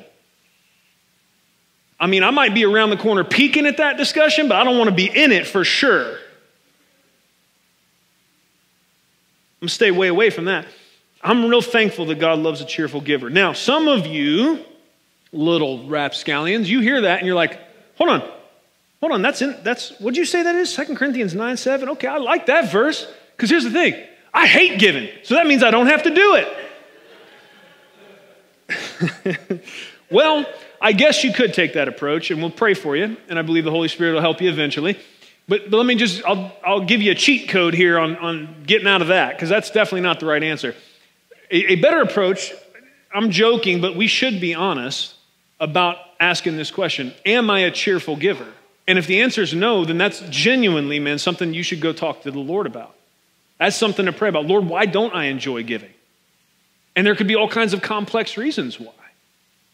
I mean, I might be around the corner peeking at that discussion, but I don't want to be in it for sure. I'm stay way away from that. I'm real thankful that God loves a cheerful giver. Now, some of you, little rapscallions, you hear that and you're like, hold on, hold on, that's in that's what'd you say that is? 2 Corinthians 9, 7. Okay, I like that verse. Because here's the thing: I hate giving, so that means I don't have to do it. well, I guess you could take that approach, and we'll pray for you, and I believe the Holy Spirit will help you eventually. But, but let me just, I'll, I'll give you a cheat code here on, on getting out of that, because that's definitely not the right answer. A, a better approach, I'm joking, but we should be honest about asking this question Am I a cheerful giver? And if the answer is no, then that's genuinely, man, something you should go talk to the Lord about. That's something to pray about. Lord, why don't I enjoy giving? And there could be all kinds of complex reasons why.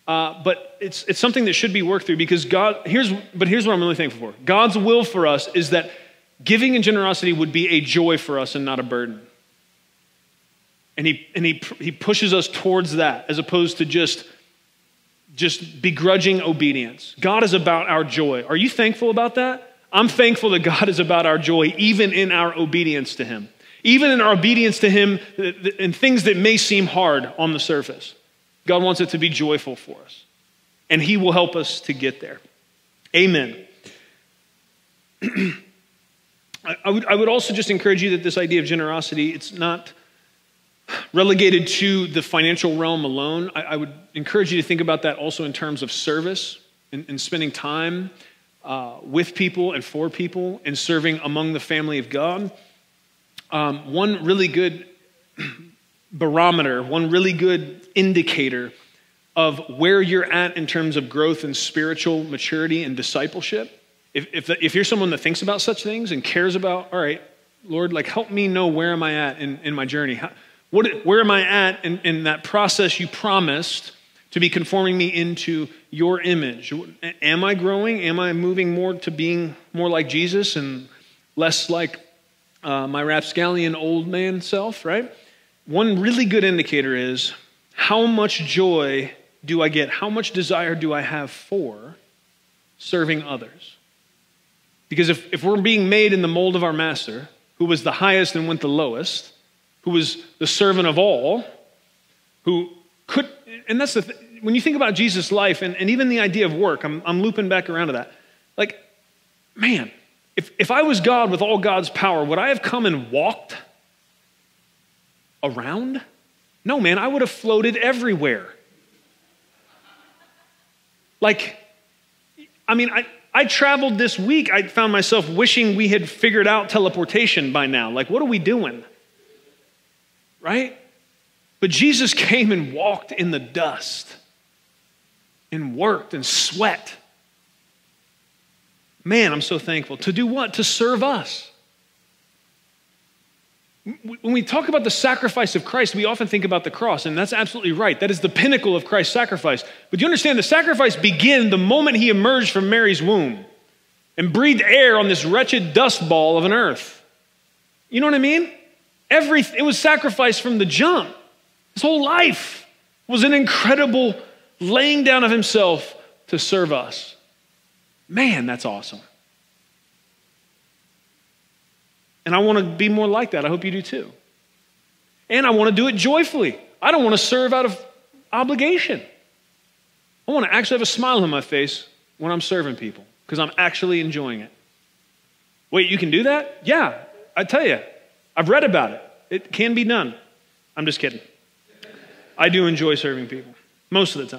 Uh, but it's, it's something that should be worked through because God, here's, but here's what I'm really thankful for God's will for us is that giving and generosity would be a joy for us and not a burden. And he, and he, he pushes us towards that as opposed to just, just begrudging obedience. God is about our joy. Are you thankful about that? I'm thankful that God is about our joy, even in our obedience to Him, even in our obedience to Him in things that may seem hard on the surface. God wants it to be joyful for us, and He will help us to get there. Amen. I, would, I would also just encourage you that this idea of generosity, it's not relegated to the financial realm alone. I, I would encourage you to think about that also in terms of service and, and spending time uh, with people and for people and serving among the family of God. Um, one really good barometer, one really good indicator of where you're at in terms of growth and spiritual maturity and discipleship. If, if, if you're someone that thinks about such things and cares about, all right, Lord, like help me know where am I at in, in my journey? How, what, where am I at in, in that process you promised to be conforming me into your image? Am I growing? Am I moving more to being more like Jesus and less like uh, my rapscallion old man self, right? One really good indicator is how much joy do I get? How much desire do I have for serving others? Because if, if we're being made in the mold of our master, who was the highest and went the lowest, who was the servant of all, who could, and that's the, th- when you think about Jesus' life and, and even the idea of work, I'm, I'm looping back around to that. Like, man, if, if I was God with all God's power, would I have come and walked around? No, man, I would have floated everywhere. Like, I mean, I, I traveled this week. I found myself wishing we had figured out teleportation by now. Like, what are we doing? Right? But Jesus came and walked in the dust and worked and sweat. Man, I'm so thankful. To do what? To serve us. When we talk about the sacrifice of Christ, we often think about the cross, and that's absolutely right. That is the pinnacle of Christ's sacrifice. But you understand the sacrifice began the moment he emerged from Mary's womb and breathed air on this wretched dust ball of an earth. You know what I mean? Every, it was sacrifice from the jump. His whole life was an incredible laying down of himself to serve us. Man, that's awesome. And I want to be more like that. I hope you do too. And I want to do it joyfully. I don't want to serve out of obligation. I want to actually have a smile on my face when I'm serving people because I'm actually enjoying it. Wait, you can do that? Yeah, I tell you, I've read about it. It can be done. I'm just kidding. I do enjoy serving people most of the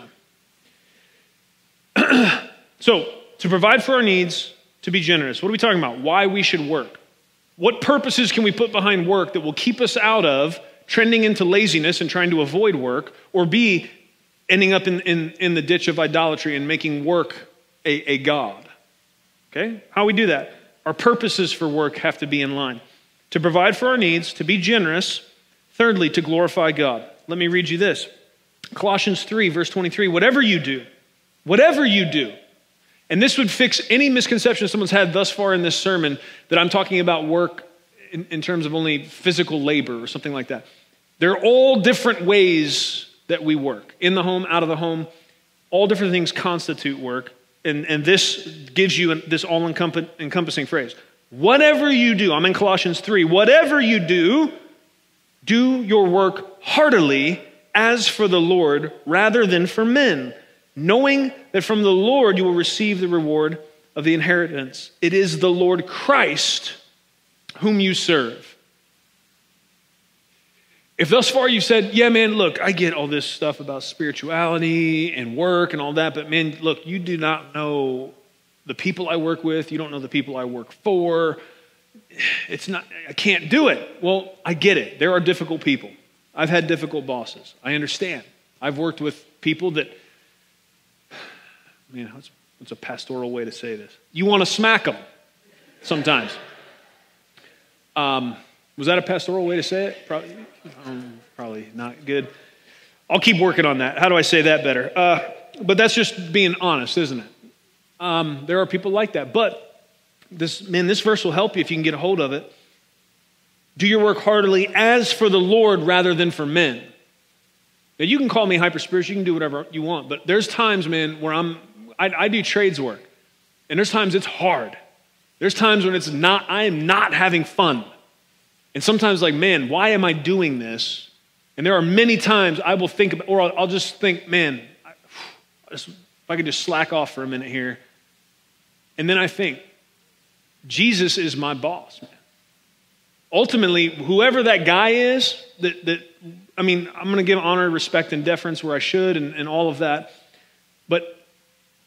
time. so, to provide for our needs, to be generous. What are we talking about? Why we should work. What purposes can we put behind work that will keep us out of trending into laziness and trying to avoid work, or B, ending up in, in, in the ditch of idolatry and making work a, a God? Okay? How we do that? Our purposes for work have to be in line. To provide for our needs, to be generous. Thirdly, to glorify God. Let me read you this Colossians 3, verse 23. Whatever you do, whatever you do, and this would fix any misconception someone's had thus far in this sermon that I'm talking about work in, in terms of only physical labor or something like that. There are all different ways that we work in the home, out of the home. All different things constitute work. And, and this gives you this all encompassing phrase. Whatever you do, I'm in Colossians 3, whatever you do, do your work heartily as for the Lord rather than for men knowing that from the Lord you will receive the reward of the inheritance. It is the Lord Christ whom you serve. If thus far you've said, yeah, man, look, I get all this stuff about spirituality and work and all that, but man, look, you do not know the people I work with, you don't know the people I work for. It's not, I can't do it. Well, I get it. There are difficult people. I've had difficult bosses. I understand. I've worked with people that man, what's, what's a pastoral way to say this? You want to smack them sometimes. Um, was that a pastoral way to say it? Probably, um, probably not good. I'll keep working on that. How do I say that better? Uh, but that's just being honest, isn't it? Um, there are people like that. But this man, this verse will help you if you can get a hold of it. Do your work heartily as for the Lord rather than for men. Now you can call me hyper spiritual, you can do whatever you want, but there's times, man, where I'm I, I do trades work, and there's times it's hard. There's times when it's not, I am not having fun. And sometimes, like, man, why am I doing this? And there are many times I will think, about, or I'll, I'll just think, man, I, if I could just slack off for a minute here. And then I think, Jesus is my boss, man. Ultimately, whoever that guy is, that, that I mean, I'm going to give honor, respect, and deference where I should and, and all of that. But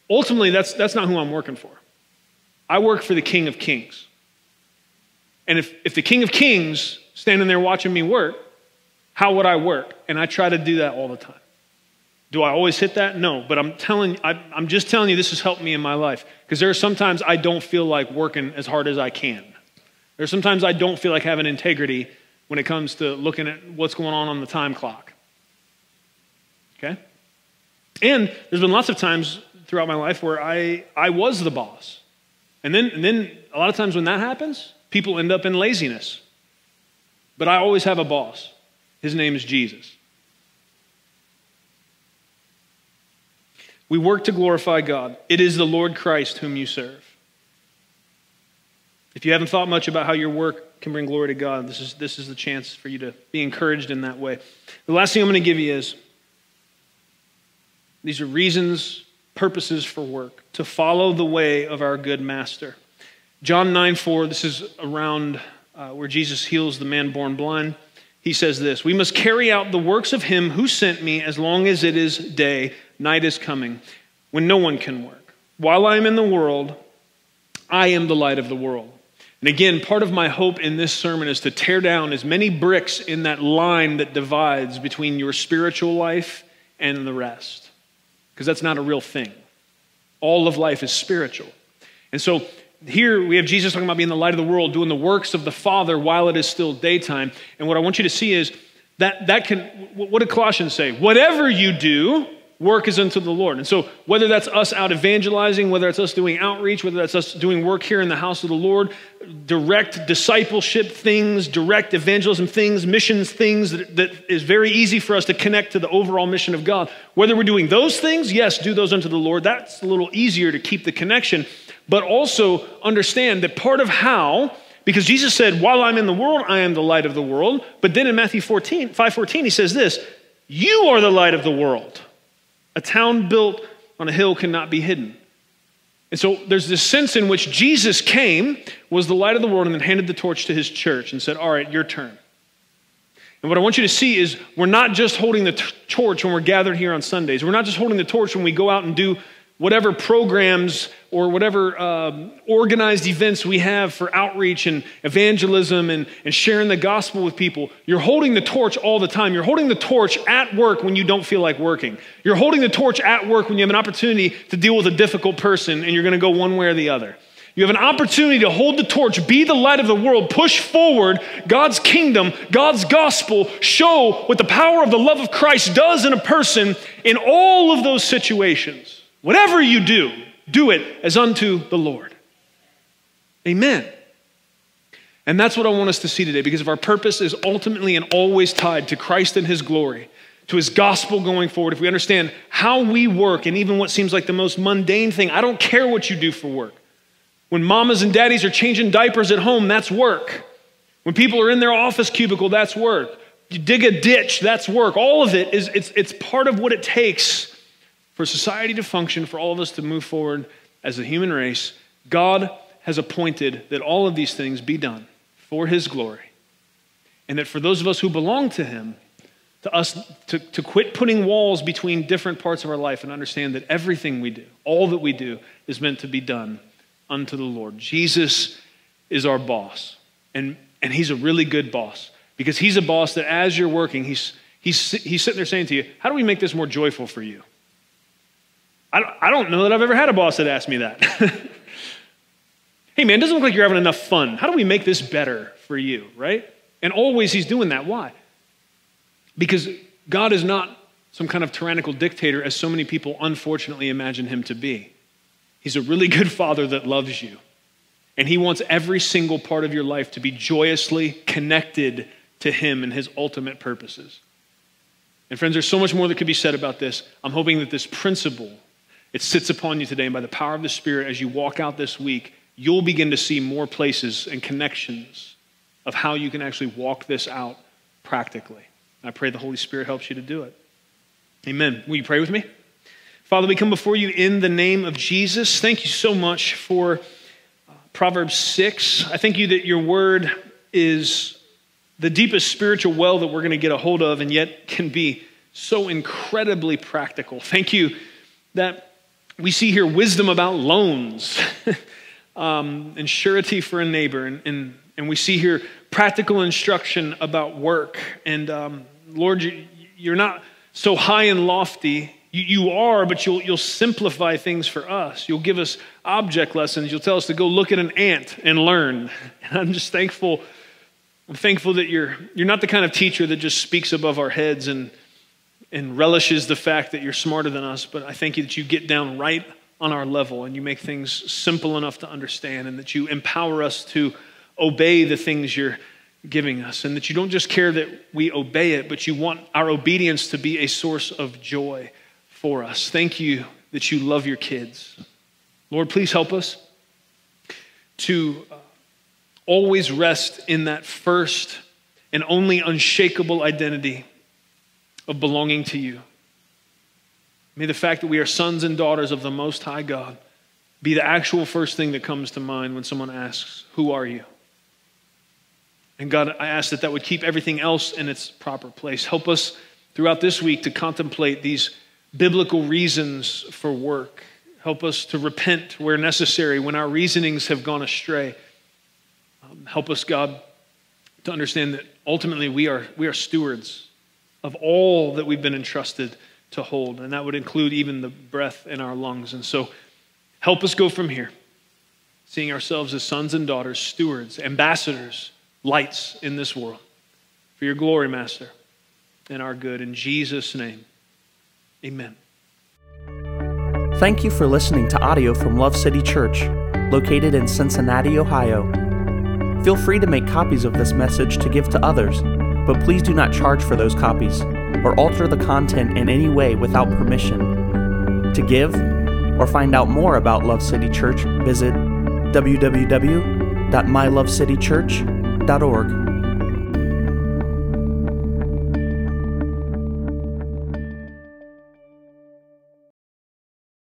Ultimately, that's, that's not who I'm working for. I work for the King of Kings. And if, if the King of Kings standing there watching me work, how would I work? And I try to do that all the time. Do I always hit that? No, but I'm telling I, I'm just telling you this has helped me in my life because there are sometimes I don't feel like working as hard as I can. There's sometimes I don't feel like having integrity when it comes to looking at what's going on on the time clock. Okay? And there's been lots of times throughout my life where I, I was the boss. And then, and then a lot of times when that happens, people end up in laziness. But I always have a boss. His name is Jesus. We work to glorify God. It is the Lord Christ whom you serve. If you haven't thought much about how your work can bring glory to God, this is, this is the chance for you to be encouraged in that way. The last thing I'm going to give you is these are reasons, purposes for work, to follow the way of our good master. John 9 4, this is around uh, where Jesus heals the man born blind. He says this We must carry out the works of him who sent me as long as it is day, night is coming, when no one can work. While I am in the world, I am the light of the world. And again, part of my hope in this sermon is to tear down as many bricks in that line that divides between your spiritual life and the rest. Because that's not a real thing. All of life is spiritual. And so here we have Jesus talking about being the light of the world, doing the works of the Father while it is still daytime. And what I want you to see is that that can, what did Colossians say? Whatever you do, work is unto the Lord. And so, whether that's us out evangelizing, whether it's us doing outreach, whether that's us doing work here in the house of the Lord, direct discipleship things, direct evangelism things, missions things that, that is very easy for us to connect to the overall mission of God. Whether we're doing those things, yes, do those unto the Lord. That's a little easier to keep the connection. But also understand that part of how because Jesus said, While I'm in the world, I am the light of the world. But then in Matthew 14, 5:14, 14, he says this You are the light of the world. A town built on a hill cannot be hidden. And so there's this sense in which Jesus came, was the light of the world, and then handed the torch to his church and said, All right, your turn. And what I want you to see is we're not just holding the t- torch when we're gathered here on Sundays. We're not just holding the torch when we go out and do whatever programs or whatever um, organized events we have for outreach and evangelism and, and sharing the gospel with people, you're holding the torch all the time. You're holding the torch at work when you don't feel like working. You're holding the torch at work when you have an opportunity to deal with a difficult person and you're going to go one way or the other. You have an opportunity to hold the torch, be the light of the world, push forward God's kingdom, God's gospel, show what the power of the love of Christ does in a person in all of those situations. Whatever you do, do it as unto the Lord. Amen. And that's what I want us to see today because if our purpose is ultimately and always tied to Christ and his glory, to his gospel going forward, if we understand how we work and even what seems like the most mundane thing, I don't care what you do for work. When mamas and daddies are changing diapers at home, that's work. When people are in their office cubicle, that's work. You dig a ditch, that's work. All of it is it's, it's part of what it takes for society to function, for all of us to move forward as a human race, God has appointed that all of these things be done for His glory. And that for those of us who belong to Him, to us to, to quit putting walls between different parts of our life and understand that everything we do, all that we do, is meant to be done unto the Lord. Jesus is our boss. And, and He's a really good boss because He's a boss that as you're working, He's, he's, he's sitting there saying to you, How do we make this more joyful for you? I don't, I don't know that I've ever had a boss that asked me that. hey, man, doesn't look like you're having enough fun. How do we make this better for you, right? And always he's doing that. Why? Because God is not some kind of tyrannical dictator, as so many people unfortunately imagine him to be. He's a really good father that loves you. And he wants every single part of your life to be joyously connected to him and his ultimate purposes. And friends, there's so much more that could be said about this. I'm hoping that this principle it sits upon you today, and by the power of the Spirit, as you walk out this week, you'll begin to see more places and connections of how you can actually walk this out practically. I pray the Holy Spirit helps you to do it. Amen. Will you pray with me? Father, we come before you in the name of Jesus. Thank you so much for uh, Proverbs 6. I thank you that your word is the deepest spiritual well that we're going to get a hold of and yet can be so incredibly practical. Thank you that we see here wisdom about loans um, and surety for a neighbor. And, and, and, we see here practical instruction about work. And um, Lord, you, are not so high and lofty. You, you are, but you'll, you'll simplify things for us. You'll give us object lessons. You'll tell us to go look at an ant and learn. And I'm just thankful. I'm thankful that you're, you're not the kind of teacher that just speaks above our heads and and relishes the fact that you're smarter than us, but I thank you that you get down right on our level and you make things simple enough to understand and that you empower us to obey the things you're giving us and that you don't just care that we obey it, but you want our obedience to be a source of joy for us. Thank you that you love your kids. Lord, please help us to uh, always rest in that first and only unshakable identity of belonging to you. May the fact that we are sons and daughters of the Most High God be the actual first thing that comes to mind when someone asks, Who are you? And God, I ask that that would keep everything else in its proper place. Help us throughout this week to contemplate these biblical reasons for work. Help us to repent where necessary when our reasonings have gone astray. Um, help us, God, to understand that ultimately we are, we are stewards of all that we've been entrusted to hold, and that would include even the breath in our lungs. And so, help us go from here, seeing ourselves as sons and daughters, stewards, ambassadors, lights in this world. For your glory, Master, and our good. In Jesus' name, amen. Thank you for listening to audio from Love City Church, located in Cincinnati, Ohio. Feel free to make copies of this message to give to others, but please do not charge for those copies or alter the content in any way without permission. To give or find out more about Love City Church, visit www.mylovecitychurch.org.